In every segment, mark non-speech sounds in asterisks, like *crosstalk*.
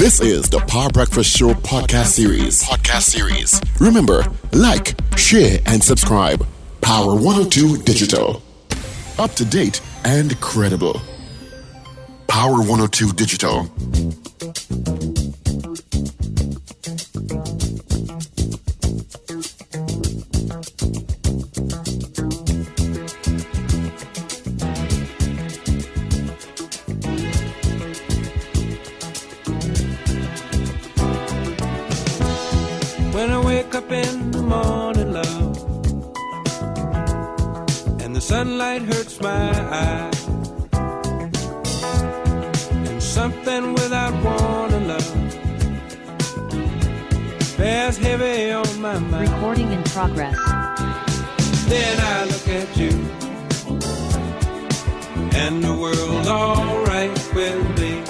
This is the Power Breakfast Show podcast series. Podcast series. Remember, like, share, and subscribe. Power 102 Digital. Up to date and credible. Power 102 Digital. Recording in progress. Then I look at you, and the world's alright with me.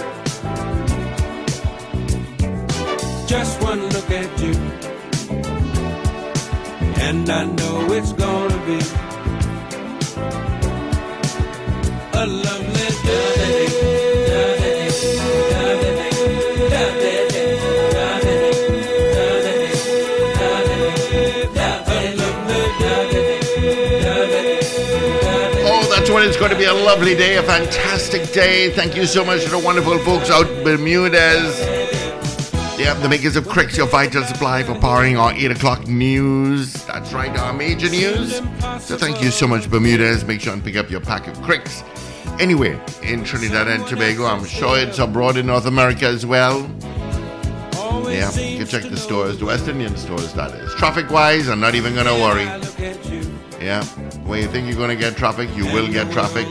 Just one look at you, and I know it's gonna be a lovely be a lovely day, a fantastic day. Thank you so much to the wonderful folks out in Bermudez. Yeah, the makers of Crix, your vital supply for powering our 8 o'clock news. That's right, our major news. So thank you so much, Bermudez. Make sure and pick up your pack of Crix. Anyway, in Trinidad and Tobago, I'm sure it's abroad in North America as well. Yeah, you can check the stores, the West Indian stores, that is. Traffic wise, I'm not even going to worry. Yeah, when you think you're going to get traffic, you will get traffic.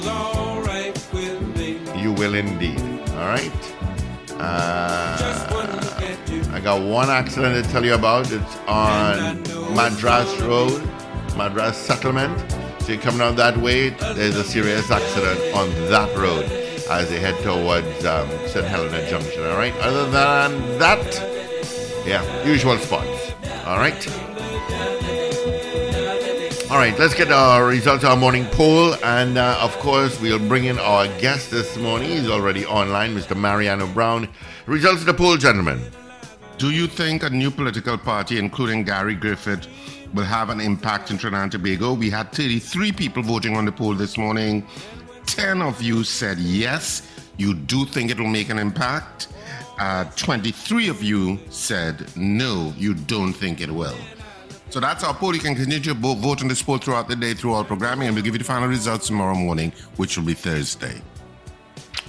You will indeed. All right. Uh. I got one accident to tell you about. It's on Madras Road, Madras Settlement. So you're coming out that way, there's a serious accident on that road as they head towards um, St. Helena Junction. All right. Other than that, yeah, usual spots. All right. All right, let's get our results of our morning poll. And uh, of course, we'll bring in our guest this morning. He's already online, Mr. Mariano Browne. Results of the poll, gentlemen. Do you think a new political party, including Gary Griffith, will have an impact in Trinidad and Tobago? We had 33 people voting on the poll this morning. 10 of you said yes, you do think it will make an impact. Uh, 23 of you said no, you don't think it will. So that's our poll. You can continue to vote, vote on this poll throughout the day, through our programming, and we'll give you the final results tomorrow morning, which will be Thursday.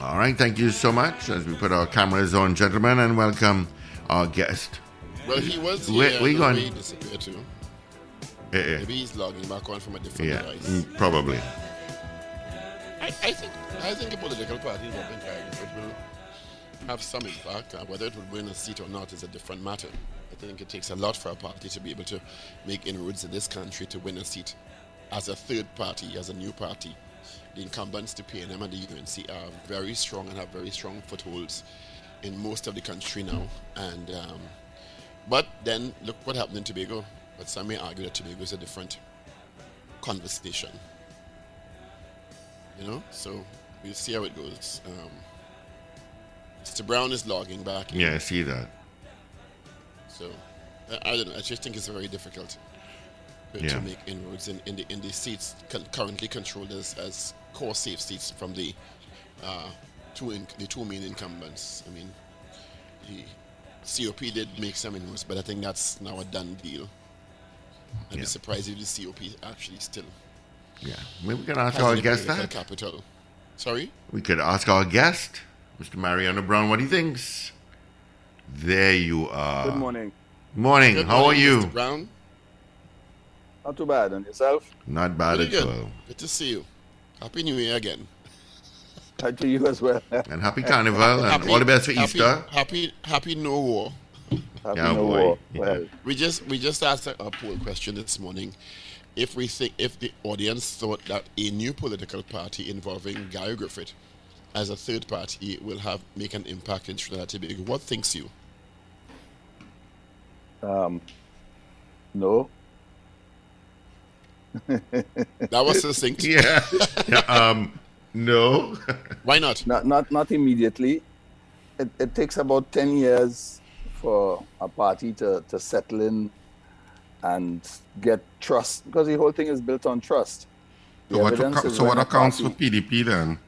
All right, thank you so much as we put our cameras on, gentlemen, and welcome our guest. Well, he was Where- here. where you and going? He disappeared too. Eh, eh, Maybe he's logging back on from a different Yeah, device. mm, probably. I, I think I think a political party involving Gary Griffith will have some impact. Uh, whether it will win a seat or not is a different matter. I think it takes a lot for a party to be able to make inroads in this country to win a seat as a third party, as a new party. The incumbents, the PNM and the UNC, are very strong and have very strong footholds in most of the country now. And um, but then look what happened in Tobago. But some may argue that Tobago is a different conversation. You know, so we'll see how it goes. Um, Mr. Browne is logging back. Yeah, I see that. So I, I don't know. I just think it's very difficult to, Yeah. to make inroads in, in the in the seats currently controlled as, as core safe seats from the uh, two in, the two main incumbents. I mean, the COP did make some inroads, but I think that's now a done deal. I'd Yeah. be surprised if the COP actually still Yeah. Maybe we can ask our guest that. capital. Sorry. We could ask our guest, Mr. Mariano Browne, what he thinks. There you are. Good morning. Morning. Good How are you? Mr. Browne? Not too bad. And yourself? Not bad Pretty at good. all. Good to see you. Happy New Year again. *laughs* Hi to you as well. And happy carnival and Happy- all the best for happy, Easter. Happy, happy no war. Happy Yeah, New boy. War. Yeah. Well, We just we just asked a, a poll question this morning. If we think if the audience thought that a new political party involving Guy Griffith as a third party will have make an impact in Trinidad and Tobago, what thinks you? Um, no. *laughs* That was succinct. *laughs* Yeah. yeah. Um, no. *laughs* Why not? Not not not immediately. it, it takes about 10 years for a party to, to settle in and get trust because the whole thing is built on trust. The So what, evidence so what when a accounts for PDP then?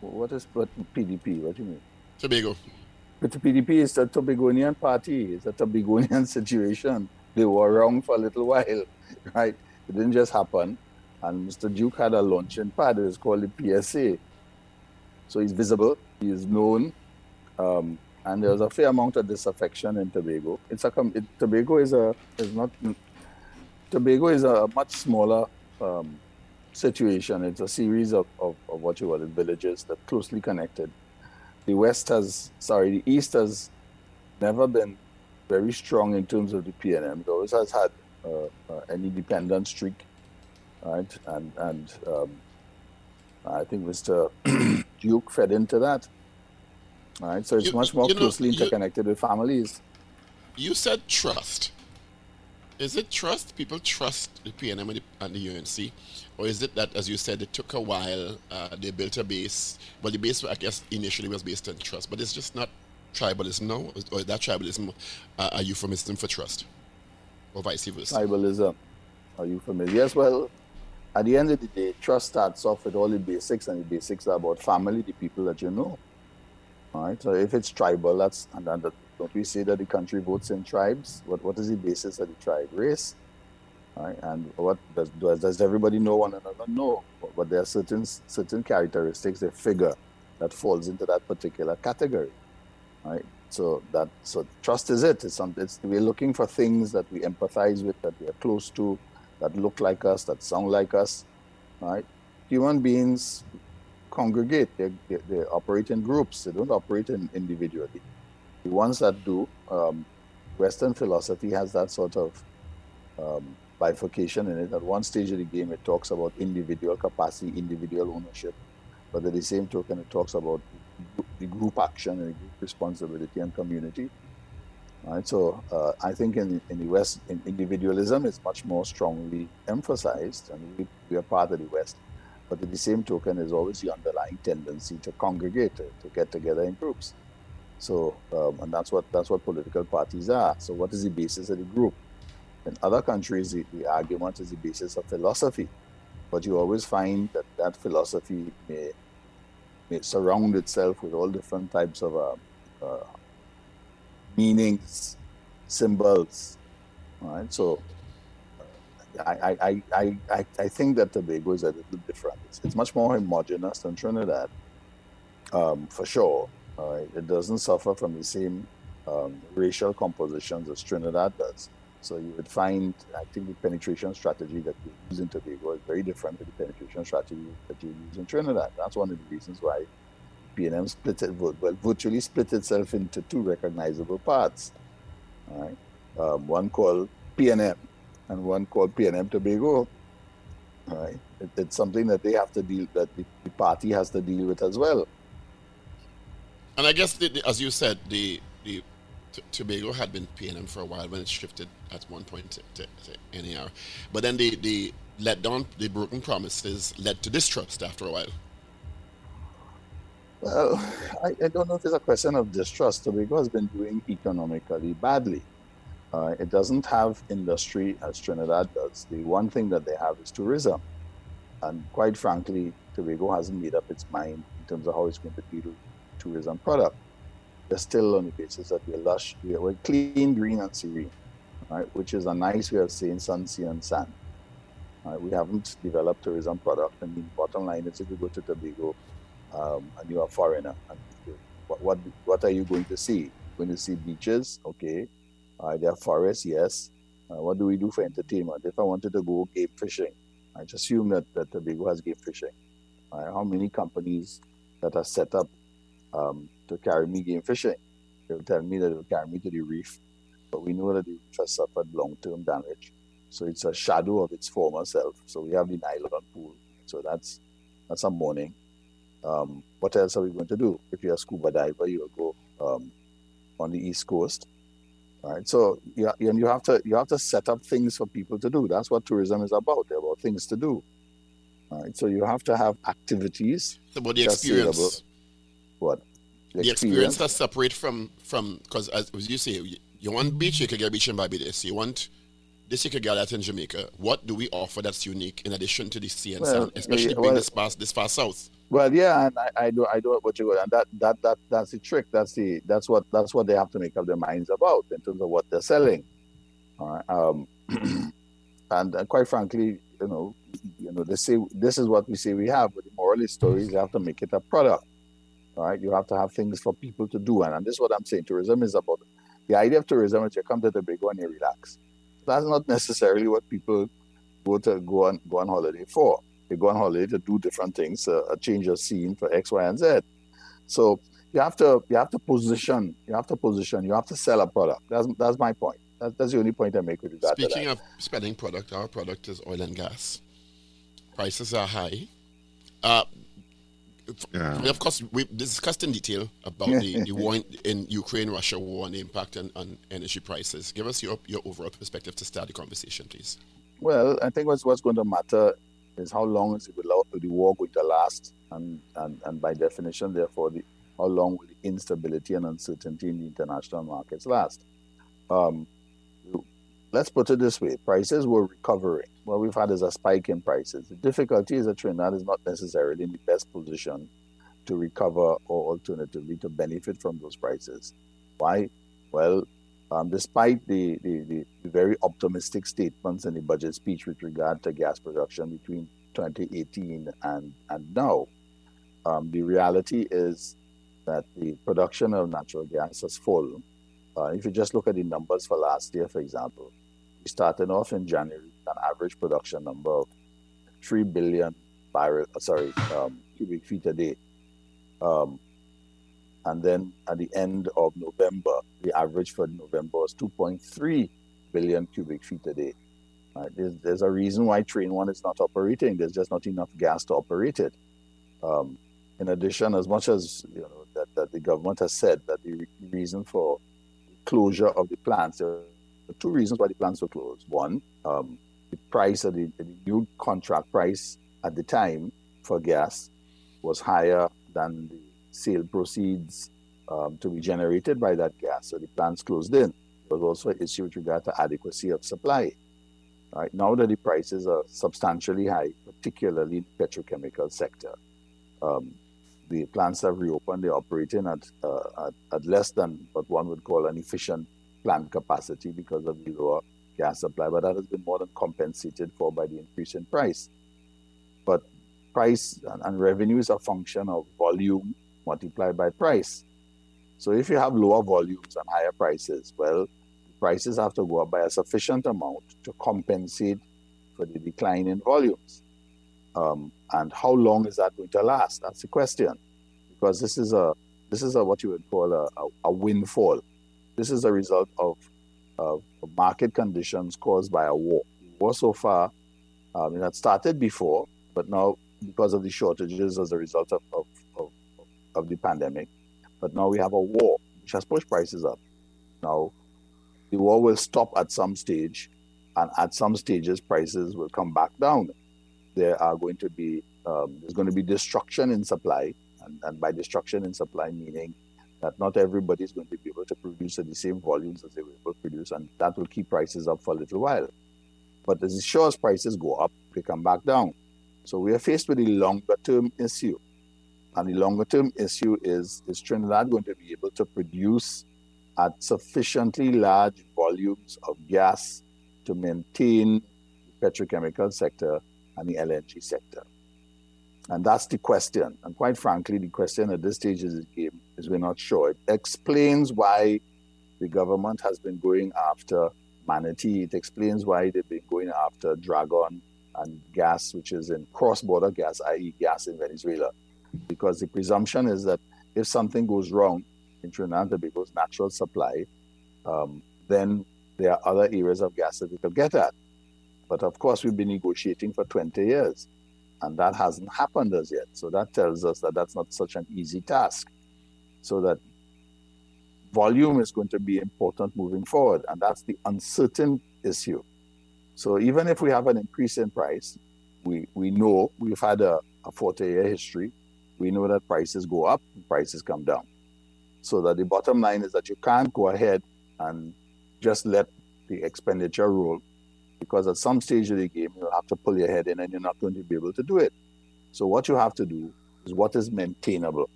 What is what PDP? What do you mean? Tobago. But the PDP is a Tobagonian party. It's *laughs* a Tobagonian situation. They were wrong for a little while, *laughs* right? It didn't just happen. And Mr. Duke had a launching pad. It was called the PSA. So he's visible. He is known. Um, and there's a fair amount of disaffection in Tobago. It's a it, Tobago is a is not Tobago is a much smaller um, situation. It's a series of, of, of what you call it, villages that closely connected the West has, sorry, the East has never been very strong in terms of the PNM. Though it always has had uh, uh, an independent streak, right? And and um, I think Mr. *clears throat* Duke fed into that, right? So it's You- much more you know, closely you- interconnected with families. You said trust. Is it trust? People trust the PNM and the, and the UNC? Or is it that, as you said, it took a while, uh, they built a base? Well, the base, I guess, initially was based on trust, but it's just not tribalism now? Or that tribalism uh, a euphemism for trust? Or vice versa? Tribalism. Are you familiar? Yes, well, at the end of the day, trust starts off with all the basics, and the basics are about family, the people that you know. All right. So if it's tribal, that's and the, don't we say that the country votes in tribes? What what is the basis of the tribe? Race. Right. And what does does, everybody know one another? No. But, but there are certain certain characteristics a figure that falls into that particular category. Right. So that so trust is it. It's, some, it's we're looking for things that we empathize with, that we are close to, that look like us, that sound like us. Right. Human beings congregate. They, they, they operate in groups. They don't operate in individually. The ones that do, um, Western philosophy has that sort of um, bifurcation in it. At one stage of the game, it talks about individual capacity, individual ownership, but at the same token, it talks about the group action and group responsibility and community. Right. So uh, I think in, in the West, in individualism is much more strongly emphasized, and we, we are part of the West. But at the same token, there's always the underlying tendency to congregate, to, to get together in groups. So, um, and that's what that's what political parties are. So, what is the basis of the group? In other countries, the, the argument is the basis of philosophy, but you always find that that philosophy may, may surround itself with all different types of uh, uh, meanings, symbols. Right. So, I, I, I, I, I- think that Tobago is a little different. It's, it's much more homogeneous than Trinidad, um, for sure. Right. It doesn't suffer from the same um, racial compositions as Trinidad does. So you would find, I think, the penetration strategy that you use in Tobago is very different to the penetration strategy that you use in Trinidad. That's one of the reasons why PNM split it, well, virtually split itself into two recognizable parts. Right. Um, one called PNM and one called PNM Tobago. Right. It, it's something that they have to deal, that the, the party has to deal with as well. And I guess, the, the- as you said, the Tobago had been PNM for a while when it shifted at one point to, to, to NAR. But then the, the let down, the broken promises led to distrust after a while. Well, I, I don't know if it's a question of distrust. Tobago has been doing economically badly. Uh, it doesn't have industry as Trinidad does. The one thing that they have is tourism. And quite frankly, Tobago hasn't made up its mind in terms of how it's going to deal with tourism product. They're still on the basis that we're lush, we're, clean, green, and serene, right? which is a nice way of saying sun, sea, and sand. Right? We haven't developed tourism product. I mean, bottom line is if you go to Tobago, um, and you're a foreigner. You- what, what what are you going to see? Going to see beaches? Okay. Uh, there are forests, yes. Uh, what do we do for entertainment? If I wanted to go game fishing, I just assume that, that Tobago has game fishing. Uh, how many companies that are set up um, to carry me game fishing? They'll tell me that they'll carry me to the reef, but we know that the reef has suffered long-term damage. So it's a shadow of its former self. So we have the nylon pool. So that's that's a morning um, what else are we going to do? If you're a scuba diver, you'll go um, on the east coast, right? So you, and you have to you have to set up things for people to do. That's what tourism is about. They're about things to do, right? So you have to have activities. It's about the experience. What? the experience has separate from from because as, as you say, you, you want beach, you can get beach in Barbados. You want this, you can get that in Jamaica. What do we offer that's unique in addition to the sea and Well, sand, especially yeah, being well- this far this far south? Well, yeah, and I, I do I do what you go, and that that that that's the trick. That's the that's what that's what they have to make up their minds about in terms of what they're selling. All right. Um, *clears throat* and uh, quite frankly, you know, you know, they say this is what we say we have, but the moral stories. You have to make it a product. Right. You have to have things for people to do, and, and this is what I'm saying. Tourism is about the idea of tourism is you come to the big one, you relax. That's not necessarily what people go to go on go on holiday for they go on holiday to do different things, uh, a change of scene for X, Y, and Z. So you have to you have to position, you have to position, you have to sell a product. That's that's my point. That's, that's the only point I make with regard to Speaking of spending product, our product is oil and gas. Prices are high. Uh, Yeah. and of course, we discussed in detail about the, the *laughs* war in, in Ukraine, Russia war and the impact on, on energy prices. Give us your, your overall perspective to start the conversation, please. Well, I think what's what's going to matter is how long is the war going to last, and, and and by definition, therefore, the how long will the instability and uncertainty in the international markets last? Um, let's put it this way: prices were recovering. What we've had is a spike in prices. The difficulty is that Trinidad is not necessarily in the best position to recover or alternatively to benefit from those prices. Why? Well, um, despite the, the, the, very optimistic statements in the budget speech with regard to gas production between 2018 and, and now, um, the reality is that the production of natural gas has fallen. Uh, if you just look at the numbers for last year, for example, we started off in January an average production number of 3 billion barrel, uh, sorry, um, cubic feet a day. Um, and then at the end of November, the average for November was 2.3 billion cubic feet a day. Right? There's, there's a reason why Train 1 is not operating. There's just not enough gas to operate it. Um, in addition, as much as you know that, that the government has said that the re- reason for closure of the plants, there are two reasons why the plants were closed. One, um, the price of the, the new contract price at the time for gas was higher than the sale proceeds um, to be generated by that gas. So the plants closed in. There was also an issue with regard to adequacy of supply. Right now that the prices are substantially high, particularly in the petrochemical sector, um, the plants have reopened. They're operating at, uh, at at less than what one would call an efficient plant capacity because of the lower gas supply. But that has been more than compensated for by the increase in price. But price and, and revenue is a function of volume multiplied by price. So if you have lower volumes and higher prices, well, prices have to go up by a sufficient amount to compensate for the decline in volumes. Um, and how long is that going to last? That's the question, because this is a this is a what you would call a, a, a windfall. This is a result of, of market conditions caused by a war. War so far, um, it had started before, but now because of the shortages as a result of, of, of, of the pandemic, but now we have a war which has pushed prices up. Now, the war will stop at some stage, and at some stages, prices will come back down. There are going to be um, there's going to be destruction in supply, and, and by destruction in supply, meaning that not everybody is going to be able to produce at the same volumes as they were able to produce, and that will keep prices up for a little while. But as sure as prices go up, they come back down. So we are faced with a longer term issue. And the longer term issue is is Trinidad going to be able to produce at sufficiently large volumes of gas to maintain the petrochemical sector and the LNG sector? And that's the question. And quite frankly, the question at this stage of the game is we're not sure. It explains why the government has been going after Manatee. It explains why they've been going after Dragon and gas, which is in cross border gas, i.e., gas in Venezuela. Because the presumption is that if something goes wrong in Trinidad and Tobago's natural supply, um, then there are other areas of gas that we could get at. But of course, we've been negotiating for 20 years, and that hasn't happened as yet. So that tells us that that's not such an easy task. So that volume is going to be important moving forward, and that's the uncertain issue. So even if we have an increase in price, we, we know we've had a, a 40 year history. We know that prices go up prices come down. So that the bottom line is that you can't go ahead and just let the expenditure roll because at some stage of the game you'll have to pull your head in and you're not going to be able to do it. So what you have to do is what is maintainable.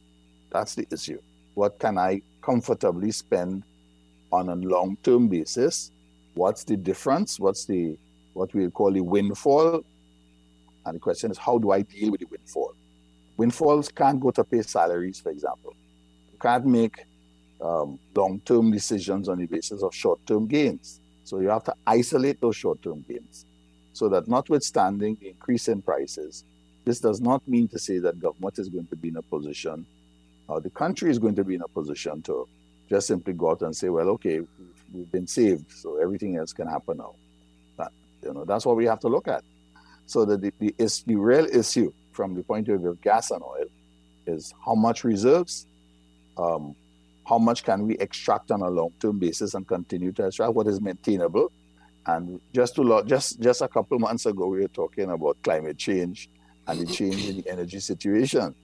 That's the issue. What can I comfortably spend on a long-term basis? What's the difference? What's the what we call the windfall? And the question is, how do I deal with the windfall? Windfalls can't go to pay salaries, for example. You can't make um, long-term decisions on the basis of short-term gains. So you have to isolate those short-term gains. So that notwithstanding the increase in prices, this does not mean to say that government is going to be in a position, or the country is going to be in a position to just simply go out and say, well, okay, we've, been saved, so everything else can happen now. That, you know, that's what we have to look at. So the, the, the, is, the real issue from the point of view of gas and oil is how much reserves, um, how much can we extract on a long-term basis and continue to extract, what is maintainable. And just to just just a couple months ago, we were talking about climate change and the change in the energy situation,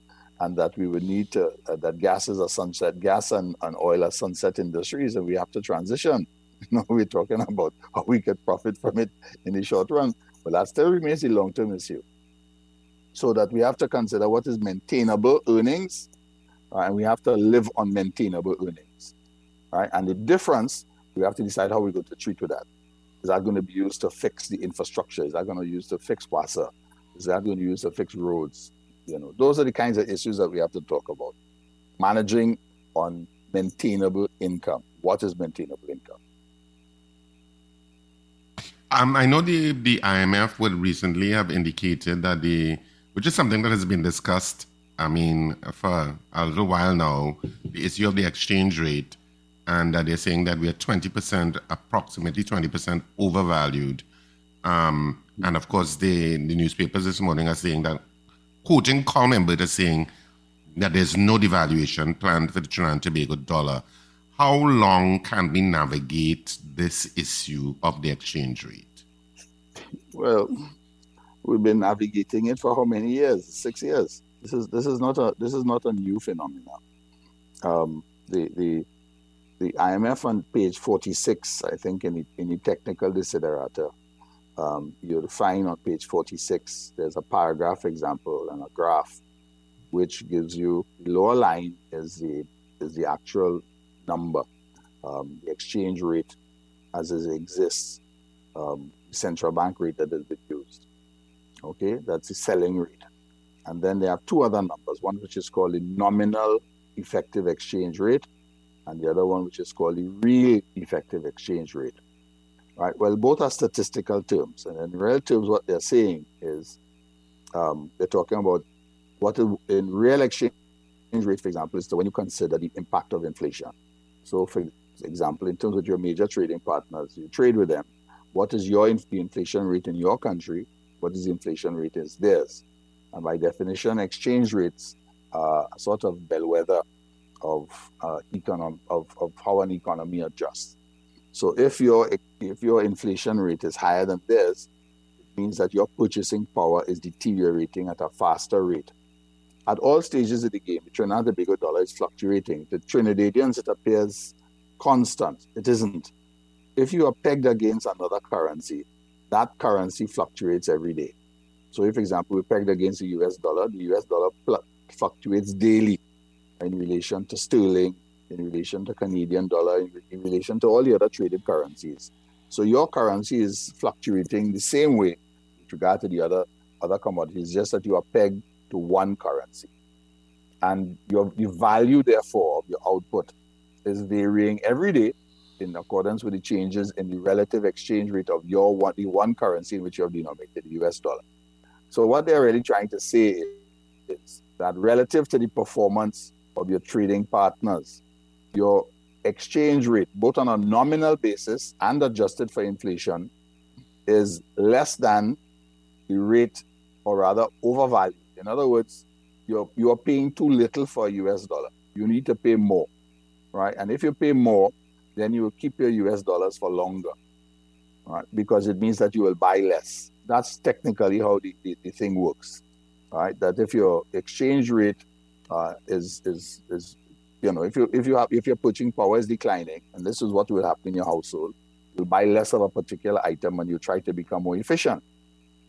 and that we would need to uh, that gas is a sunset, gas and, and oil are sunset industries, and we have to transition. *laughs* You know, we're talking about how we could profit from it in the short run, but that still remains a long-term issue. So that we have to consider what is maintainable earnings, right? and we have to live on maintainable earnings, right? And the difference, we have to decide how we're going to treat with that. Is that going to be used to fix the infrastructure? Is that going to be used to fix water? Is that going to use to fix roads? You know, those are the kinds of issues that we have to talk about. Managing on maintainable income. What is maintainable income? Um, I know the, the IMF would recently have indicated that the, which is something that has been discussed, I mean, for a little while now, the issue of the exchange rate, and that they're saying that we are 20%, approximately 20% overvalued. Um, and of course, the, the newspapers this morning are saying that, quoting Imbert as saying that there's no devaluation planned for the Trinidad and Tobago dollar. How long can we navigate this issue of the exchange rate? Well, we've been navigating it for how many years? Six years. This is this is not a this is not a new phenomenon. Um, the the the IMF on page 46, I think, in the, in the technical desiderata, um, you'll find on page 46, there's a paragraph example and a graph which gives you the lower line is the is the actual number, um, the exchange rate as it exists, um, central bank rate that has been used. Okay, that's the selling rate. And then there are two other numbers, one which is called the nominal effective exchange rate, and the other one which is called the real effective exchange rate right? Well, both are statistical terms, and in real terms, what they're saying is um, they're talking about what in real exchange rate, for example, is when you consider the impact of inflation. So, for example, in terms of your major trading partners, you trade with them. What is your the inflation rate in your country? What is the inflation rate is theirs? And by definition, exchange rates are a sort of bellwether of uh, econom- of, of how an economy adjusts. So if your if your inflation rate is higher than this, it means that your purchasing power is deteriorating at a faster rate. At all stages of the game, the Trinidad and dollar is fluctuating. The Trinidadians, it appears constant. It isn't. If you are pegged against another currency, that currency fluctuates every day. So, if, for example, we pegged against the US dollar, the US dollar fluctuates daily in relation to sterling, in relation to Canadian dollar, in, in relation to all the other traded currencies. So your currency is fluctuating the same way with regard to the other other commodities, just that you are pegged to one currency. And your the value, therefore, of your output is varying every day in accordance with the changes in the relative exchange rate of your one, the one currency in which you have denominated, the US dollar. So what they're really trying to say is that relative to the performance of your trading partners, your exchange rate, both on a nominal basis and adjusted for inflation, is less than the rate, or rather overvalued. In other words, you're you're paying too little for a US dollar. You need to pay more, right? And if you pay more, then you will keep your US dollars for longer, right? Because it means that you will buy less. That's technically how the, the, the thing works, right? That if your exchange rate uh, is is is you know, if you if you have if your purchasing power is declining, and this is what will happen in your household, you'll buy less of a particular item and you try to become more efficient.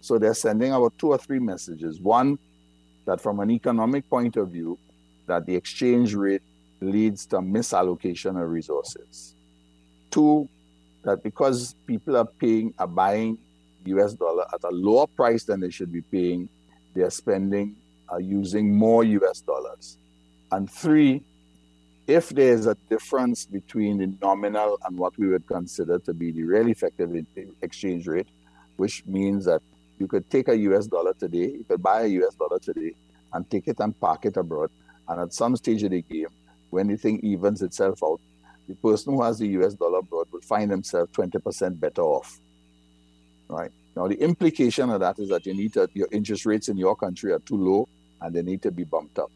So they're sending about two or three messages. One, that from an economic point of view, that the exchange rate leads to misallocation of resources. Two, that because people are paying are buying US dollar at a lower price than they should be paying, they are spending are using more US dollars. And three, if there is a difference between the nominal and what we would consider to be the real effective exchange rate, which means that you could take a US dollar today, you could buy a US dollar today and take it and park it abroad. And at some stage of the game, when the thing evens itself out, the person who has the US dollar abroad will find himself 20% better off. Right? Now, the implication of that is that you need to, your interest rates in your country are too low and they need to be bumped up.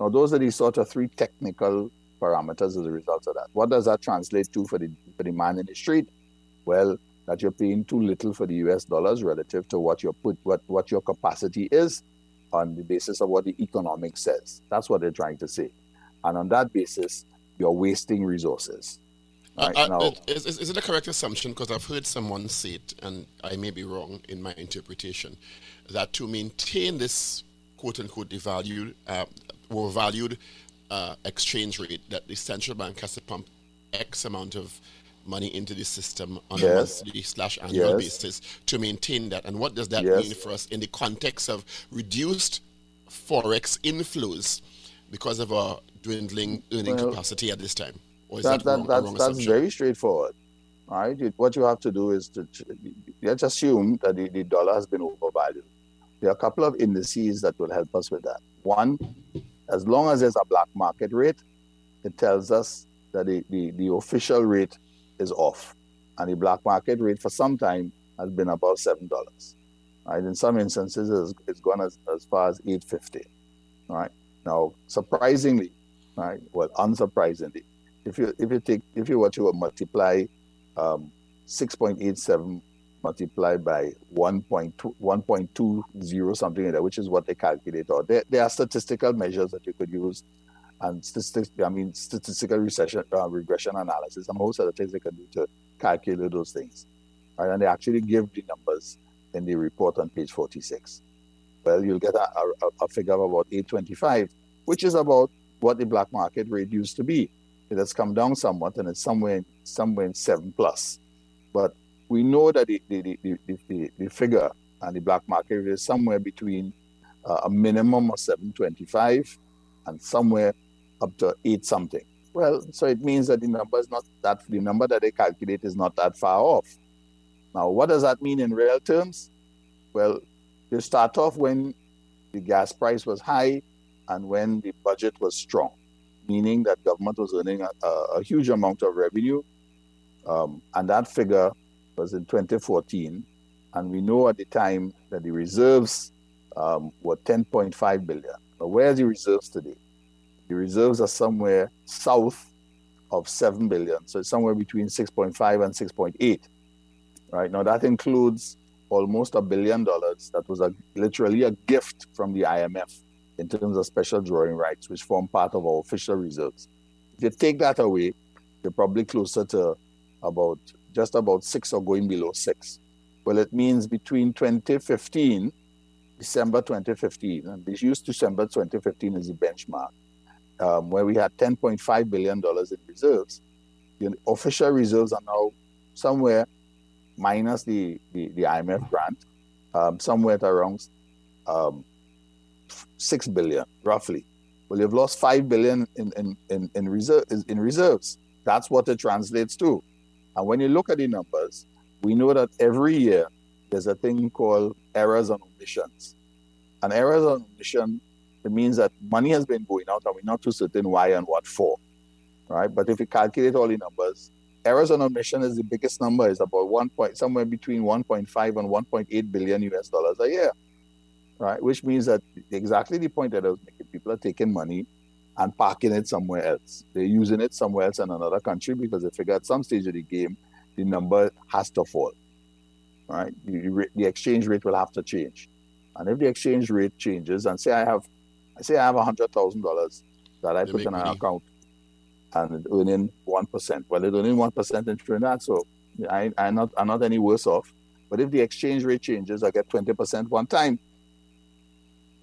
Now, those are the sort of three technical parameters as a result of that. What does that translate to for the, for the man in the street? Well, that you're paying too little for the US dollars relative to what your put what, what your capacity is on the basis of what the economics says. That's what they're trying to say. And on that basis, you're wasting resources. Right uh, uh, is, is, it a correct assumption? Because I've heard someone say it, and I may be wrong in my interpretation, that to maintain this quote unquote devalued uh, or valued uh, exchange rate, that the central bank has to pump X amount of money into the system on yes. a monthly slash annual yes. basis to maintain that. And what does that yes. mean for us in the context of reduced forex inflows because of our dwindling earning well, capacity at this time? Is that, that, wrong, that's, that's very straightforward. Right? What you have to do is to let's assume that the, the dollar has been overvalued. There are a couple of indices that will help us with that. One, as long as there's a black market rate, it tells us that the, the, the official rate is off. And the black market rate for some time has been about $7. Right? In some instances, it's, it's gone as, as far as 850 Right? Now, surprisingly, right, well, unsurprisingly, if you if you take if you were to multiply um, 6.87 multiplied by 1.2 1.20 something like that, which is what they calculate. Or there, there are statistical measures that you could use, and statistics. I mean, statistical recession, uh, regression analysis, and most of the things they can do to calculate those things. Right? And they actually give the numbers in the report on page 46. Well, you'll get a, a, a figure of about 825, which is about what the black market rate used to be. It has come down somewhat, and it's somewhere somewhere in seven plus. But we know that the, the, the, the, the figure and the black market is somewhere between uh, a minimum of 725 and somewhere up to eight something. Well, so it means that the number is not that the number that they calculate is not that far off. Now, what does that mean in real terms? Well, you start off when the gas price was high and when the budget was strong, meaning that government was earning a, a huge amount of revenue, um, and that figure was in 2014, and we know at the time that the reserves um, were 10.5 billion. But where are the reserves today? The reserves are somewhere south of 7 billion, so it's somewhere between 6.5 and 6.8. Right now, that includes almost a billion dollars that was a, literally a gift from the IMF in terms of special drawing rights, which form part of our official reserves. If you take that away, you're probably closer to about just about six or going below six. Well, it means between 2015, December 2015, and this used December 2015 as a benchmark, um, where we had $10.5 billion in reserves. The official reserves are now somewhere minus the, the, the IMF grant, um, somewhere around um, 6 billion, roughly. Well, you've lost 5 billion in, in, in, in, reserve, in reserves. That's what it translates to. And when you look at the numbers, we know that every year there's a thing called errors and omissions. And errors and omission, it means that money has been going out and we're not too certain why and what for. Right? But if you calculate all the numbers, errors and omission is the biggest number, is about one point somewhere between 1.5 and 1.8 billion US dollars a year. Right? Which means that exactly the point that I was making, people are taking money and parking it somewhere else. They're using it somewhere else in another country because they figure at some stage of the game, the number has to fall. Right? The, the exchange rate will have to change. And if the exchange rate changes, and say I have, I say I have hundred thousand dollars that I put in an account, and it's earning one percent. Well, it's earning one percent in Trinidad, so I, I'm not I'm not any worse off. But if the exchange rate changes, I get twenty percent one time.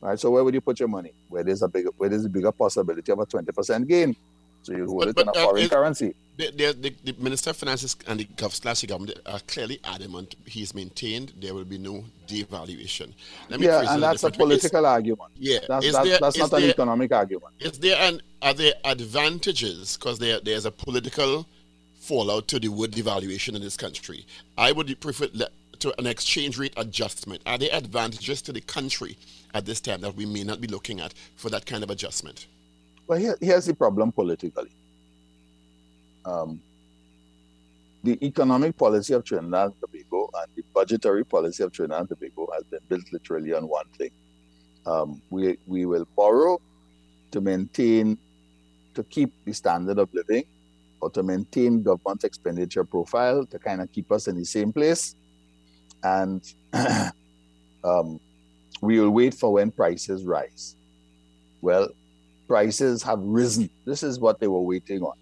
Right. So where would you put your money? Where there's a bigger where there's a bigger possibility of a twenty percent gain. So you hold But- it but, in a uh, foreign currency. The, the, the, Minister of Finances and the slash government are clearly adamant he's maintained there will be no devaluation. Let me Yeah, and that's a way. Is- political argument. Yeah, That's, is that's, there- that's not an economic argument. Is there an are there advantages because there there's a political fallout to the word devaluation in this country? I would prefer to an exchange rate adjustment. Are there advantages to the country at this time that we may not be looking at for that kind of adjustment? Well, here, here's the problem politically. Um, the economic policy of Trinidad and Tobago and the budgetary policy of Trinidad and Tobago has been built literally on one thing. Um, we, we will borrow to maintain, to keep the standard of living or to maintain government expenditure profile to kind of keep us in the same place. And *clears throat* um, we will wait for when prices rise. Well, prices have risen. This is what they were waiting on.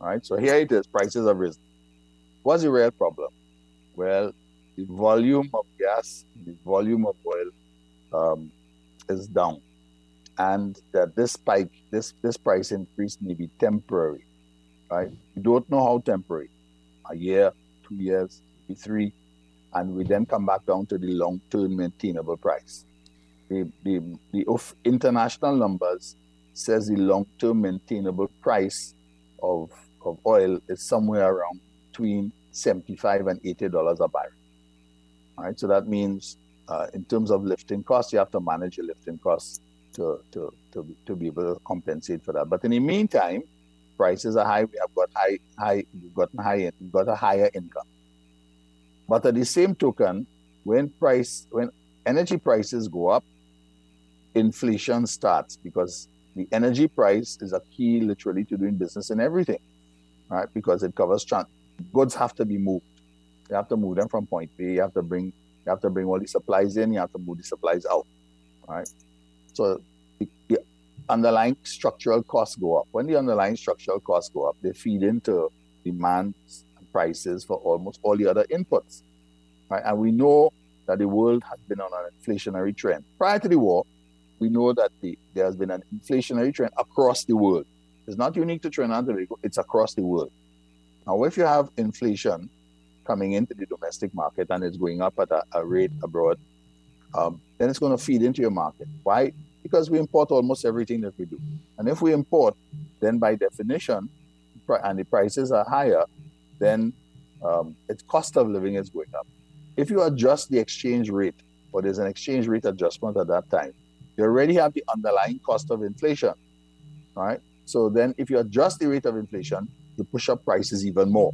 All right, so here it is prices have risen. What's the real problem? Well, the volume of gas, the volume of oil um, is down. And that this spike, this, this price increase may be temporary. Right? We don't know how temporary. A year, two years, maybe three. And we then come back down to the long term maintainable price. The, the, the international numbers says the long-term maintainable price of, of oil is somewhere around between 75 and 80 dollars a barrel. All right, so that means uh, in terms of lifting costs, you have to manage your lifting costs to, to, to, to be able to compensate for that. But in the meantime, prices are high. We have got high, high, gotten high, got a higher income. But at the same token, when price, when energy prices go up, inflation starts because the energy price is a key literally to doing business in everything, right? Because it covers trans- goods have to be moved. You have to move them from point B. You have to bring you have to bring all the supplies in. You have to move the supplies out, right? So the, the underlying structural costs go up. When the underlying structural costs go up, they feed into demands and prices for almost all the other inputs, right? And we know that the world has been on an inflationary trend. Prior to the war, we know that the, there has been an inflationary trend across the world. It's not unique to Trinidad and Tobago, it's across the world. Now, if you have inflation coming into the domestic market and it's going up at a, a rate abroad, um, then it's going to feed into your market. Why? Because we import almost everything that we do. And if we import, then by definition, and the prices are higher, then um, its cost of living is going up. If you adjust the exchange rate, or there's an exchange rate adjustment at that time, you already have the underlying cost of inflation, right? So then if you adjust the rate of inflation, you push up prices even more.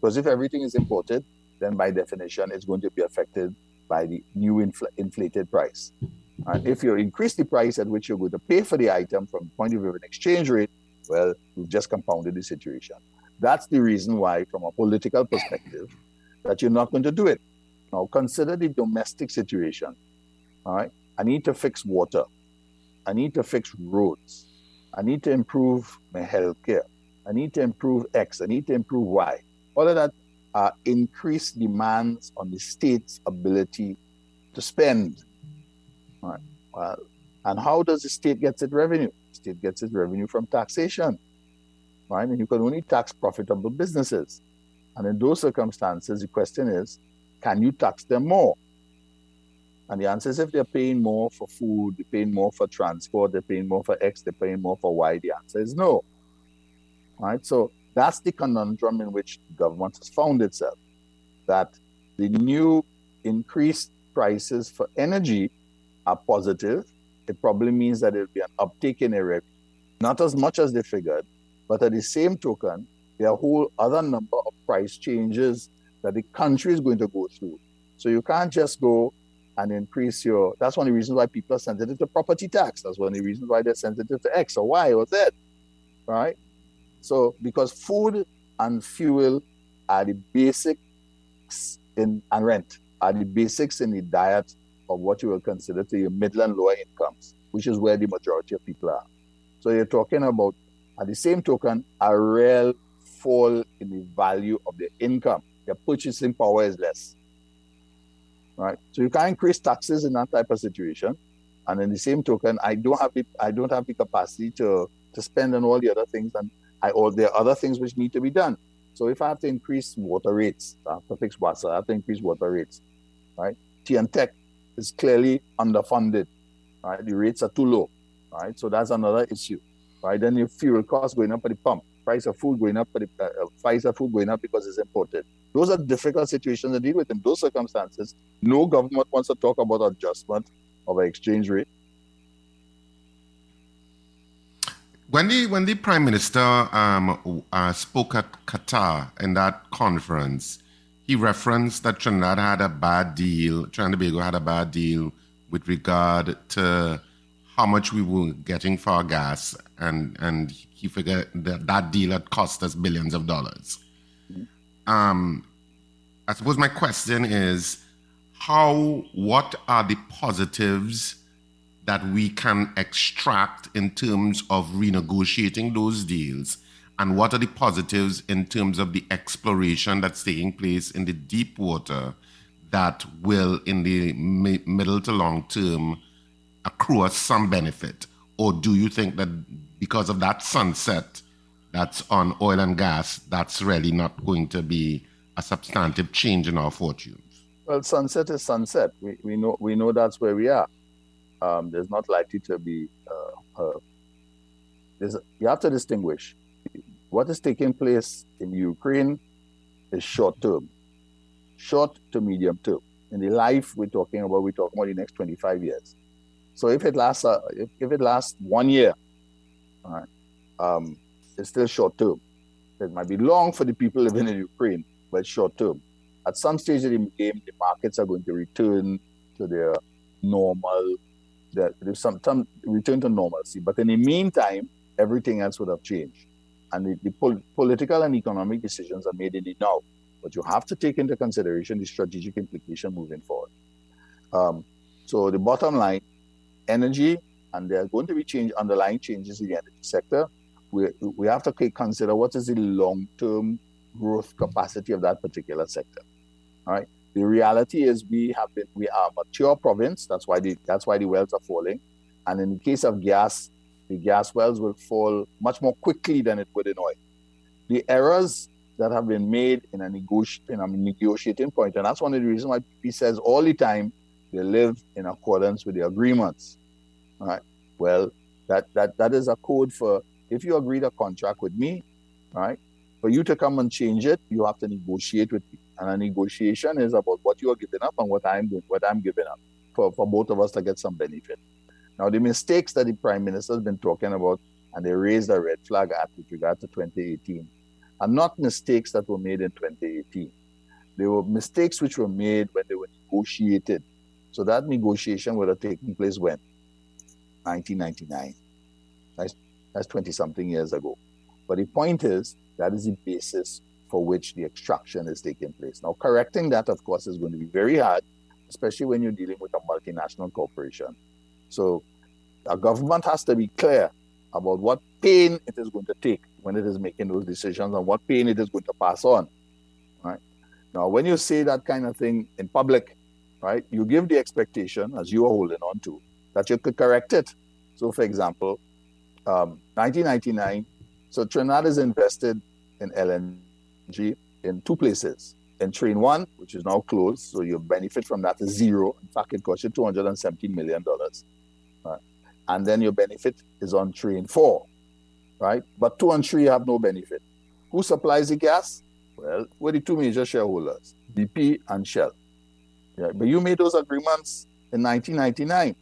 Because if everything is imported, then by definition, it's going to be affected by the new infl- inflated price. And if you increase the price at which you're going to pay for the item from the point of view of an exchange rate, well, you've just compounded the situation. That's the reason why, from a political perspective, that you're not going to do it. Now, consider the domestic situation. All right. I need to fix water. I need to fix roads. I need to improve my health care. I need to improve X. I need to improve Y. All of that are increased demands on the state's ability to spend. All right. Well, and how does the state get its revenue? The state gets its revenue from taxation. Right? And you can only tax profitable businesses. And in those circumstances, the question is, can you tax them more? And the answer is if they're paying more for food, they're paying more for transport, they're paying more for X, they're paying more for Y, the answer is no. Right? So that's the conundrum in which government has found itself. That the new increased prices for energy are positive. It probably means that it'll be an uptake in revenue. Not as much as they figured, but at the same token, there are a whole other number of price changes that the country is going to go through. So you can't just go and increase your. That's one of the reasons why people are sensitive to property tax. That's one of the reasons why they're sensitive to X or Y or Z, right? So because food and fuel are the basics in and rent are the basics in the diet of what you will consider to your middle and lower incomes, which is where the majority of people are. So you're talking about At the same token, a real fall in the value of their income. Their purchasing power is less. Right? So you can't increase taxes in that type of situation. And in the same token, I don't have the I don't have the capacity to to spend on all the other things and I or there are other things which need to be done. So if I have to increase water rates, I have to fix water, I have to increase water rates. Right? T&TEC is clearly underfunded. Right? The rates are too low. Right? So that's another issue. Right? Then your fuel costs going up at the pump, price of food going up, at the uh, price of food going up because it's imported. Those are difficult situations to deal with. In those circumstances, no government wants to talk about adjustment of an exchange rate. When the when the prime minister um, uh, spoke at Qatar in that conference, he referenced that Trinidad had a bad deal. Trinidad and had a bad deal with regard to how much we were getting for our gas, and and he figured that that deal had cost us billions of dollars. Um, I suppose my question is, how? What are the positives? that we can extract in terms of renegotiating those deals? And what are the positives in terms of the exploration that's taking place in the deep water that will, in the mi- middle to long term, accrue us some benefit? Or do you think that because of that sunset that's on oil and gas, that's really not going to be a substantive change in our fortunes? Well, sunset is sunset. We, we know we know that's where we are um, there's not likely to be. Uh, uh, you have to distinguish what is taking place in Ukraine is short term, short to medium term. In the life we're talking about, we're talking about the next 25 years. So if it lasts, uh, if, if it lasts one year, all right, um, it's still short term. It might be long for the people living in Ukraine, but short term. At some stage of the game, the markets are going to return to their normal that some, some return to normalcy. But in the meantime, everything else would have changed. And the, the pol- political and economic decisions are made in the now. But you have to take into consideration the strategic implication moving forward. Um, so the bottom line, energy, and there are going to be change, underlying changes in the energy sector. We, we have to consider what is the long-term growth capacity of that particular sector. All right. The reality is we have been we are a mature province. That's why the that's why the wells are falling. And in the case of gas, the gas wells will fall much more quickly than it would in oil. The errors that have been made in a, negoti- in a negotiating point, and that's one of the reasons why he says all the time they live in accordance with the agreements. All right. Well, that that that is a code for if you agreed a contract with me, right, for you to come and change it, you have to negotiate with me. And a negotiation is about what you are giving up and what I'm doing, what I'm giving up for, for both of us to get some benefit. Now, the mistakes that the Prime Minister has been talking about, and they raised a red flag at with regard to 2018, are not mistakes that were made in 2018. They were mistakes which were made when they were negotiated. So that negotiation would have taken place when? 1999. That's, that's 20 something years ago. But the point is, that is the basis for which the extraction is taking place. Now, correcting that, of course, is going to be very hard, especially when you're dealing with a multinational corporation. So, a government has to be clear about what pain it is going to take when it is making those decisions and what pain it is going to pass on. Right now, when you say that kind of thing in public, right, you give the expectation, as you are holding on to, that you could correct it. So, for example, um, 1999, so Trinidad is invested in LNG in two places. In train one, which is now closed, so your benefit from that is zero. In fact, it cost you $217 million. Right? And then your benefit is on train four, right? But two and three have no benefit. Who supplies the gas? Well, we're the two major shareholders, BP and Shell. Yeah, but you made those agreements in 1999.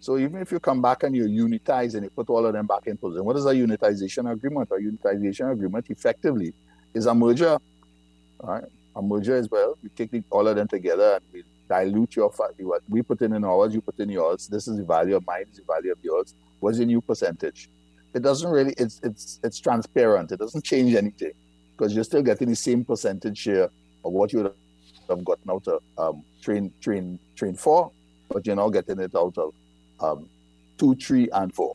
So even if you come back and you unitize and you put all of them back in position, what is a unitization agreement? A unitization agreement effectively is a merger. Right? A merger as well. We take the, all of them together and we dilute your what we put in in ours, you put in yours. This is the value of mine, this is the value of yours. What's the new percentage? It doesn't really. It's it's it's transparent. It doesn't change anything because you're still getting the same percentage share of what you would have gotten out of um, train train train four, but you're now getting it out of um, two, three, and four.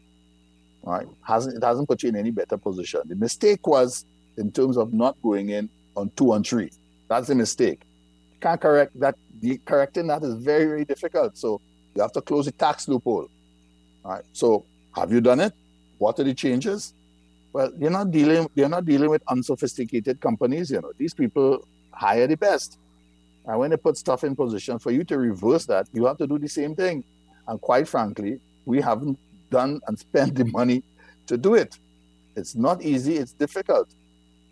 right? Hasn't it hasn't put you in any better position. The mistake was in terms of not going in on two and three. That's a mistake. You can't correct that. The correcting that is very very difficult. So you have to close the tax loophole. Right. So have you done it? What are the changes? Well, you're not dealing. You're not dealing with unsophisticated companies. You know, these people hire the best, and when they put stuff in position for you to reverse that, you have to do the same thing. And quite frankly, we haven't done and spent the money to do it. It's not easy. It's difficult,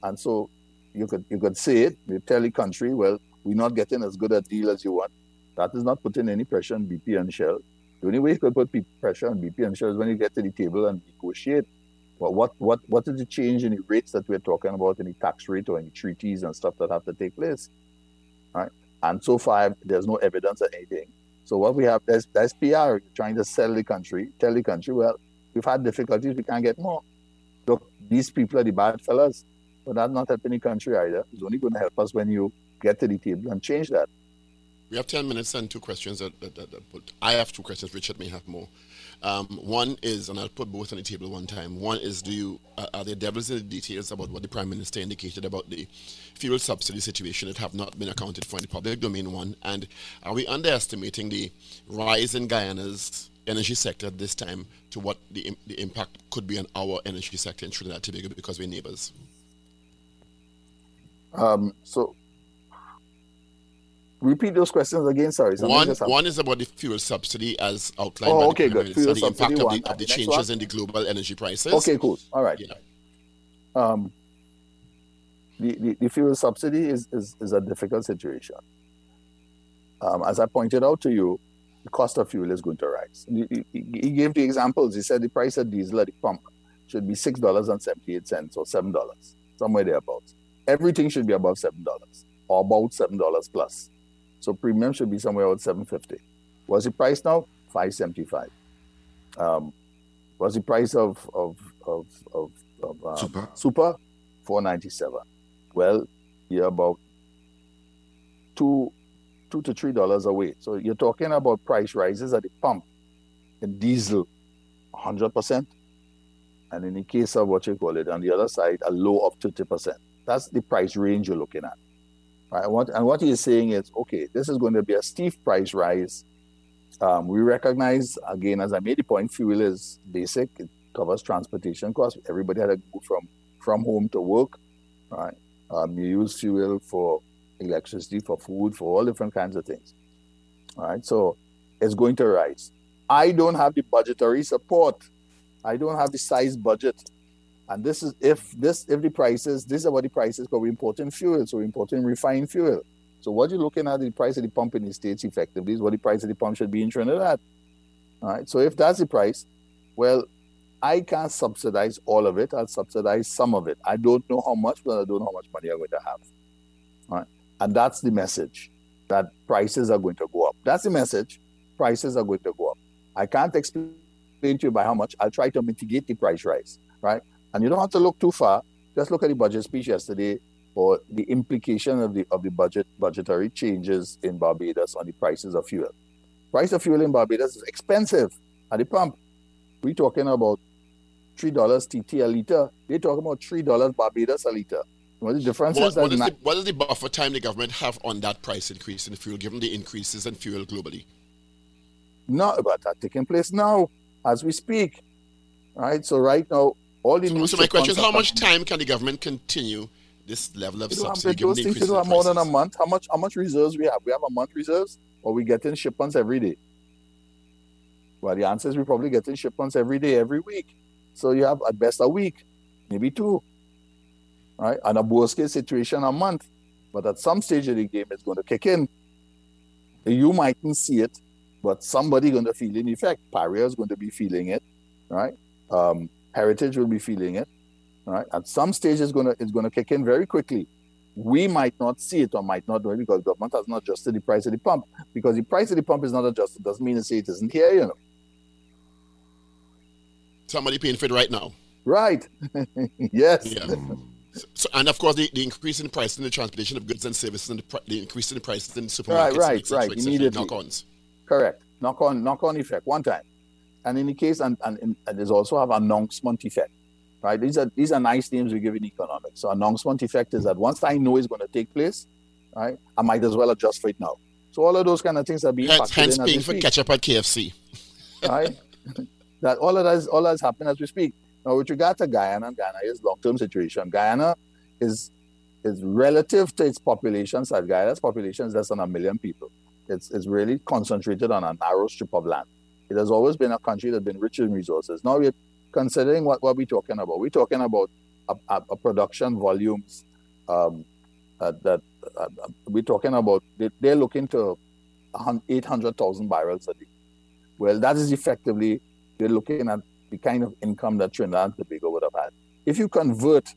and so you could you could say it. You tell the country, well, we're not getting as good a deal as you want. That is not putting any pressure on BP and Shell. The only way you could put pressure on BP and Shell is when you get to the table and negotiate. Well, what what what is the change in the rates that we're talking about the tax rate or the treaties and stuff that have to take place? And so far, there's no evidence of anything. So what we have, that's, there's PR trying to sell the country, tell the country, well, we've had difficulties, we can't get more. Look, these people are the bad fellas, but that's not helping the country either. It's only going to help us when you get to the table and change that. We have 10 minutes and two questions. That, that, that, I have two questions. Richard may have more. Um, one is, and I'll put both on the table one time. One is, do you uh, are there devils in the details about what the Prime Minister indicated about the fuel subsidy situation that have not been accounted for in the public domain? One, and are we underestimating the rise in Guyana's energy sector at this time to what the, the impact could be on our energy sector in Trinidad and Tobago because we're neighbors? Um, so repeat those questions again. Sorry. One, one is about the fuel subsidy as outlined oh, okay, good. Fuel the impact one. of the, of the changes one? in the global energy prices. Okay, cool. All right. Yeah. Um, the, the, the, fuel subsidy is, is, is a difficult situation. Um, as I pointed out to you, the cost of fuel is going to rise. He, he, he gave the examples. He said the price of diesel at the pump should be $6.78 or $7, somewhere thereabouts. Everything should be above $7 or about $7 plus. So premium should be somewhere around 750. What's the price now? 575. Um, what's the price of of of of, of um, super super 497. Well, you're about two two to three dollars away. So you're talking about price rises at the pump in diesel, 100 percent, and in the case of what you call it on the other side, a low of 30 percent. That's the price range you're looking at. Right? What, and what he's saying is, okay, this is going to be a steep price rise. Um, we recognize, again, as I made the point, fuel is basic. It covers transportation costs. Everybody had to go from, from home to work. Right? Um, you use fuel for electricity, for food, for all different kinds of things. All right, so it's going to rise. I don't have the budgetary support. I don't have the size budget and this is if this if the prices, these are what the prices because we're importing fuel, so we're importing refined fuel. So what you're looking at the price of the pump in the States effectively is what the price of the pump should be in Trinidad. All right. So if that's the price, well, I can't subsidize all of it. I'll subsidize some of it. I don't know how much, but I don't know how much money I'm going to have. All right. And that's the message that prices are going to go up. That's the message. Prices are going to go up. I can't explain to you by how much. I'll try to mitigate the price rise, right? And you don't have to look too far. Just look at the budget speech yesterday or the implication of the of the budget budgetary changes in Barbados on the prices of fuel. Price of fuel in Barbados is expensive at the pump. We're talking about three dollars TT a liter. They're talking about three dollars Barbados a liter. What the difference what, is what is, the, what is the buffer time the government have on that price increase in fuel, given the increases in fuel globally? No, but that taking place now as we speak. Right. So right now, all the so, so my question is, how much time can the government continue this level of subsidy? Those things have more than a month. How much? How much reserves we have? We have a month reserves, or we getting shipments every day? Well, the answer is we probably getting shipments every day, every week. So you have at best a week, maybe two, right? And a worst case situation a month. But at some stage of the game, it's going to kick in. You mightn't see it, but somebody going to feel the effect. Paria is going to be feeling it, right? Um, Heritage will be feeling it. Right? At some stage, it's gonna it's gonna kick in very quickly. We might not see it or might not know it because government has not adjusted the price of the pump. Because the price of the pump is not adjusted doesn't mean to say it isn't here, you know. Somebody paying for it right now. Right. *laughs* yes. Yeah. So, and of course, the, the increase in price in the transportation of goods and services and the, the increase in the prices in the supermarkets. Right, right, right. Immediately. Knock-ons. Correct. Knock on, knock on effect. One time. And in the case, and, and, and there's also have announcement effect, right? These are these are nice names we give in economics. So announcement effect is that once I know it's going to take place, right, I might as well adjust for it now. So all of those kind of things are being Hence, factored hence in paying for ketchup at KFC. right? *laughs* that all of that is all that's happening as we speak. Now, with regard to Guyana, and Guyana is long-term situation. Guyana is is relative to its population size. Guyana's population is less than a million people. It's, it's really concentrated on a narrow strip of land. It has always been a country that's been rich in resources. Now we're considering what, what we're talking about. We're talking about a, a, a production volumes um, uh, that uh, we're talking about. They, they're looking to 800,000 barrels a day. Well, that is effectively, they're looking at the kind of income that Trinidad and Tobago would have had. If you convert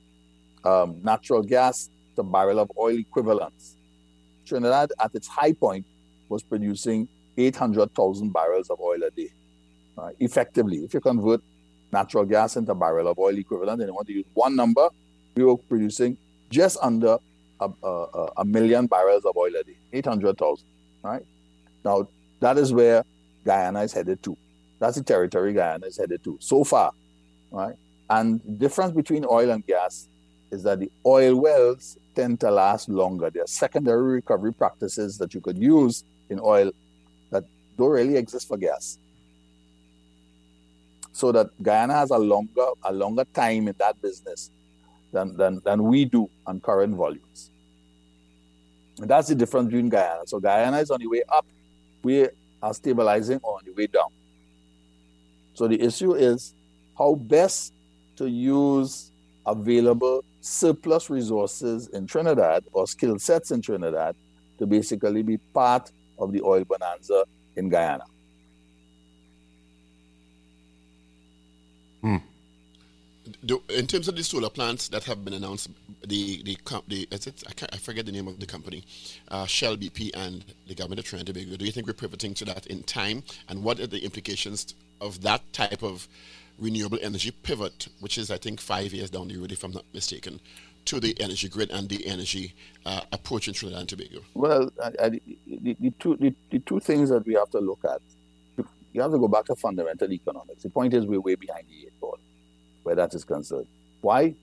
um, natural gas to barrel of oil equivalents, Trinidad at its high point was producing 800,000 barrels of oil a day. Uh, effectively, if you convert natural gas into barrel of oil equivalent and you want to use one number, we were producing just under a, a, a million barrels of oil a day, 800,000, right? Now, that is where Guyana is headed to. That's the territory Guyana is headed to so far, right? And the difference between oil and gas is that the oil wells tend to last longer. There are secondary recovery practices that you could use in oil don't really exist for gas. So that Guyana has a longer a longer time in that business than, than, than we do on current volumes. And that's the difference between Guyana. So Guyana is on the way up. We are stabilizing on the way down. So the issue is how best to use available surplus resources in Trinidad or skill sets in Trinidad to basically be part of the oil bonanza in Guyana. Do, in terms of the solar plants that have been announced, the the the is it, I, can't, I forget the name of the company, uh, Shell, BP, and the government of Trinidad and Tobago. Do you think we're pivoting to that in time, and what are the implications of that type of renewable energy pivot, which is I think five years down the road, if I'm not mistaken, to the energy grid and the energy uh, approach in Trinidad and Tobago? Well, I, I, the, the, two, the, the two things that we have to look at, you have to go back to fundamental economics. The point is we're way behind the eight ball where that is concerned. Why?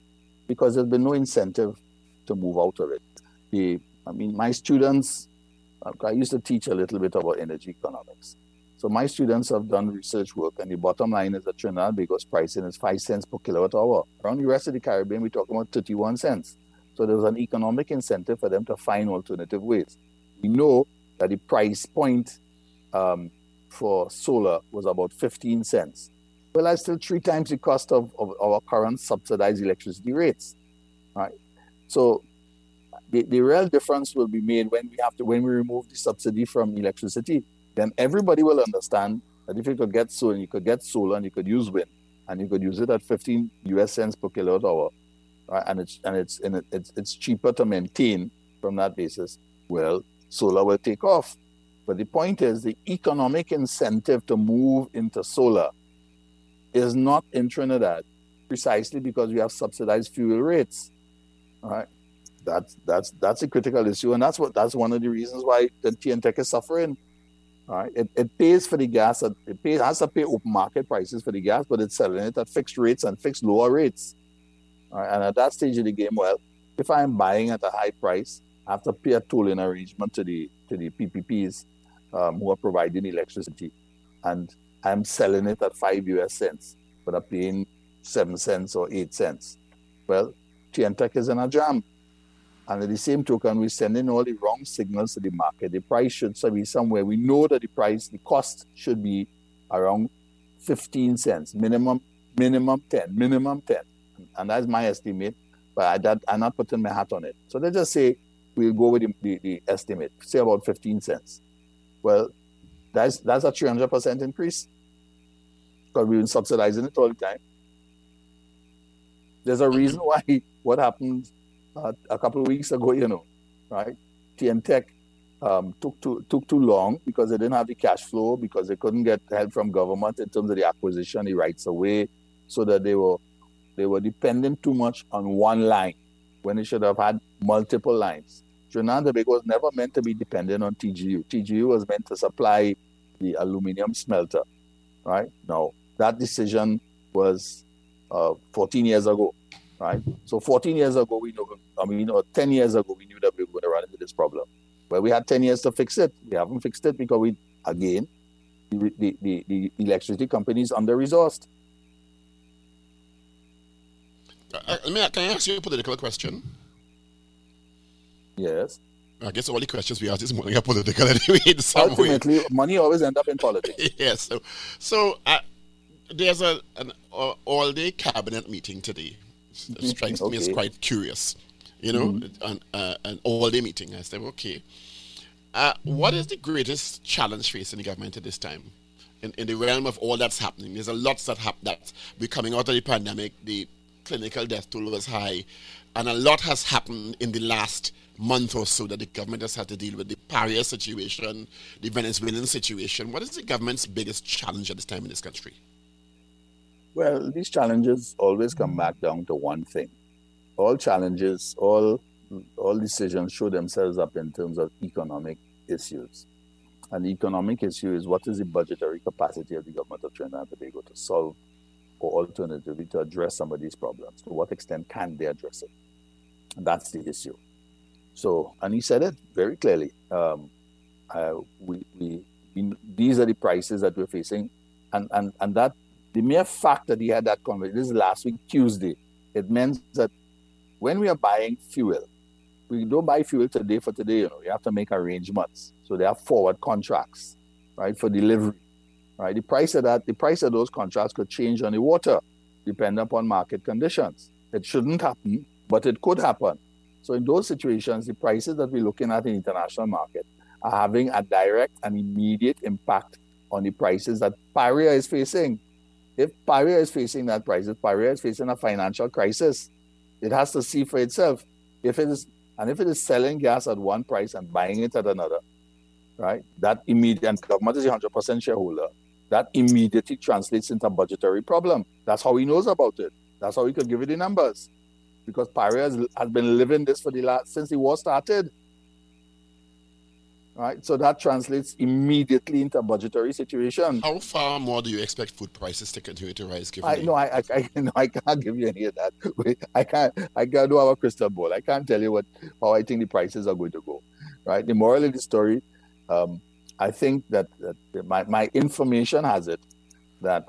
Because there's been no incentive to move out of it. The, I mean, my students, I used to teach a little bit about energy economics. So my students have done research work, and the bottom line is that Trinidad because pricing is five cents per kilowatt hour. Around the rest of the Caribbean, we're talking about 31 cents. So there's an economic incentive for them to find alternative ways. We know that the price point um, for solar was about 15 cents. Well, that's still three times the cost of, of our current subsidized electricity rates. Right. So the, the real difference will be made when we have to when we remove the subsidy from electricity. Then everybody will understand that if you could get solar, you could get solar and you could use wind, and you could use it at 15 US cents per kilowatt hour, right? and it's and it's and it's it's cheaper to maintain from that basis. Well, solar will take off. But the point is, the economic incentive to move into solar is not in Trinidad precisely because we have subsidized fuel rates. Right? That's that's that's a critical issue, and that's what that's one of the reasons why the T&TEC is suffering. Right. It, it pays for the gas, it pays has to pay open market prices for the gas, but it's selling it at fixed rates and fixed lower rates. Right. And at that stage of the game, well, if I'm buying at a high price, I have to pay a tolling arrangement to the to the PPPs um, who are providing electricity. And I'm selling it at five US cents, but I'm paying seven cents or eight cents. Well, T&TEC is in a jam. And at the same token, we're sending all the wrong signals to the market. The price should be somewhere. We know that the price, the cost should be around 15 cents, minimum, minimum 10, minimum 10. And that's my estimate, but I, that, I'm not putting my hat on it. So let's just say we'll go with the, the, the estimate, say about 15 cents. Well, that's that's a 300% increase because we've been subsidizing it all the time. There's a reason why what happened uh, a couple of weeks ago, *laughs* you know, right? T&TEC um, took too took too long because they didn't have the cash flow because they couldn't get help from government in terms of the acquisition, the rights away, so that they were they were dependent too much on one line when they should have had multiple lines. Trinidad and was never meant to be dependent on TGU. TGU was meant to supply the aluminum smelter. right? Now, that decision was uh, 14 years ago, right? So 14 years ago, we know, I mean, or 10 years ago, we knew that we were going to run into this problem. Well, we had 10 years to fix it. We haven't fixed it because we, again, the, the, the, the electricity companies under resourced. Uh, uh, can I ask you a political question? Yes. I guess all the questions we ask this morning are political anyway. In some Ultimately, way. money always end up in politics. *laughs* yes. So, so uh, there's a an uh, all-day cabinet meeting today. It strikes *laughs* okay. me as quite curious, you know, mm-hmm. an, uh, an all-day meeting. I said, okay, uh, what is the greatest challenge facing the government at this time? In, in the realm of all that's happening, there's a lot that happened. That we're coming out of the pandemic. The clinical death toll was high, and a lot has happened in the last month or so that the government has had to deal with the Paria situation, the Venezuelan situation. What is the government's biggest challenge at this time in this country? Well, these challenges always come back down to one thing. All challenges, all all decisions show themselves up in terms of economic issues. And economic issue is what is the budgetary capacity of the government of Trinidad and Tobago to solve or alternatively to address some of these problems? To what extent can they address it? That's the issue. So, and he said it very clearly. Um, uh, we, we, in, these are the prices that we're facing, and and and that the mere fact that he had that conversation this is last week Tuesday, it means that when we are buying fuel, we don't buy fuel today for today. You know, you have to make arrangements. So they have forward contracts, right, for delivery. Right, the price of that, the price of those contracts could change on the water, depending upon market conditions. It shouldn't happen, but it could happen. So in those situations, the prices that we're looking at in international market are having a direct and immediate impact on the prices that Paria is facing. If Paria is facing that crisis, if Paria is facing a financial crisis, it has to see for itself. If it is and if it is selling gas at one price and buying it at another, right? That immediate government is a hundred percent shareholder. That immediately translates into a budgetary problem. That's how he knows about it. That's how he could give you the numbers because Paria has, has been living this for the last since the war started. Right, so that translates immediately into a budgetary situation. How far more do you expect food prices to continue to rise? Given I, no, I, I, I, *laughs* no, I can't give you any of that. I can't. I can't do our crystal ball. I can't tell you what how I think the prices are going to go. Right. The moral of the story, um, I think that, that my my information has it that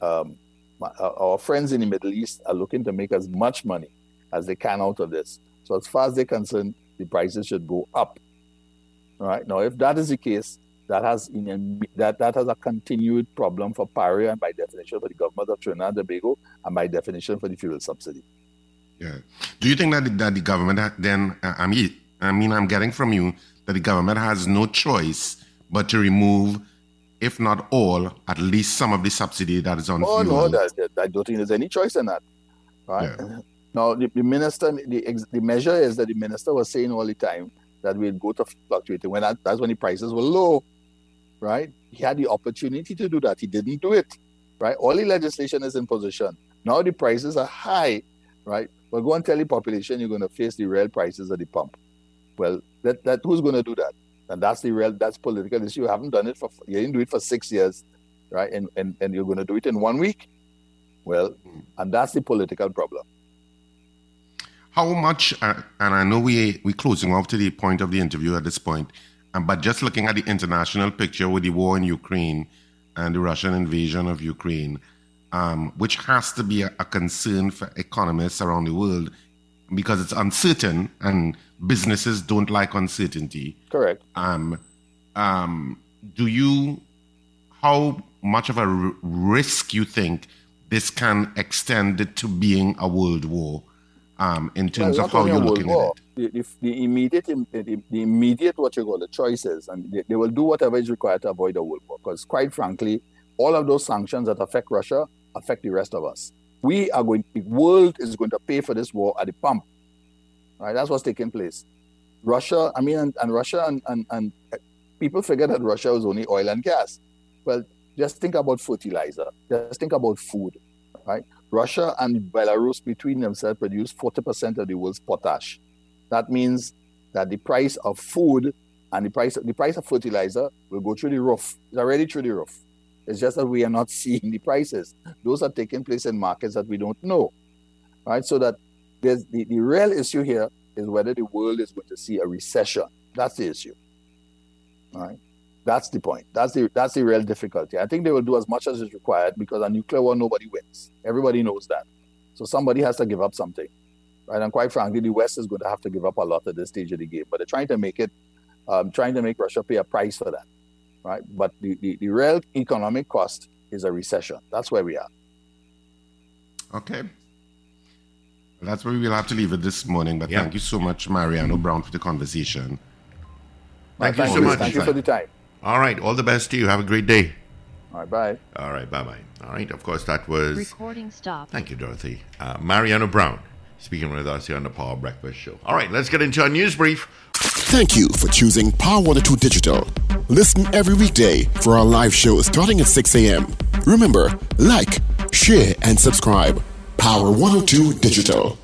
um, my, our friends in the Middle East are looking to make as much money as they can out of this. So as far as they're concerned, the prices should go up. Right. Now, if that is the case, that has in, a that that has a continued problem for Paria and by definition for the government of Trinidad and Tobago and by definition for the fuel subsidy. Yeah. Do you think that the, that the government then uh, I mean I mean I'm getting from you that the government has no choice but to remove, if not all, at least some of the subsidy that is on oh, fuel. no, that, that, I don't think there's any choice in that. Right. Yeah. Now, the, the minister, the, the measure is that the minister was saying all the time that we'd go to fluctuating when that, that's when the prices were low, right? He had the opportunity to do that. He didn't do it, right? All the legislation is in position. Now the prices are high, right? Well, go and tell the population you're going to face the real prices at the pump. Well, that, that who's going to do that? And that's the real, that's political issue. You haven't done it for, you didn't do it for six years, right? And, and, and you're going to do it in one week. Well, hmm. and that's the political problem. How much, uh, and I know we, we're closing off to the point of the interview at this point, um, but just looking at the international picture with the war in Ukraine and the Russian invasion of Ukraine, um, which has to be a, a concern for economists around the world because it's uncertain and businesses don't like uncertainty. Correct. Um, um, do you, how much of a r- risk you think this can extend to being a world war? Um, in terms well, of how you're looking war, at it? The, the, immediate, the, the, immediate what you call the choices, and they, they, will do whatever is required to avoid a world war. Because quite frankly, all of those sanctions that affect Russia affect the rest of us. We are going. The world is going to pay for this war at the pump. Right, that's what's taking place. Russia, I mean, and, and Russia and, and, and people forget that Russia was only oil and gas. Well, just think about fertilizer. Just think about food, right? Russia and Belarus between themselves produce 40% of the world's potash. That means that the price of food and the price the price of fertilizer will go through the roof. It's already through the roof. It's just that we are not *laughs* seeing the prices. Those are taking place in markets that we don't know. Right? So that the, the real issue here is whether the world is going to see a recession. That's the issue. Right? That's the point. That's the that's the real difficulty. I think they will do as much as is required because a nuclear war nobody wins. Everybody knows that. So somebody has to give up something. Right? And quite frankly, the West is going to have to give up a lot at this stage of the game. But they're trying to make it um, trying to make Russia pay a price for that. Right? But the, the, the real economic cost is a recession. That's where we are. Okay. That's where we'll have to leave it this morning. But Yeah. thank you so much, Mariano Browne, for the conversation. Thank you so much. Thank you for the time. All right. All the best to you. Have a great day. All right, bye. All right. Bye bye. All right. Of course, that was. Recording stopped. Thank you, Dorothy. Uh, Mariano Browne speaking with us here on the Power Breakfast Show. All right. Let's get into our news brief. Thank you for choosing Power 102 Digital. Listen every weekday for our live show starting at 6 a.m. Remember, like, share, and subscribe. Power 102 Digital.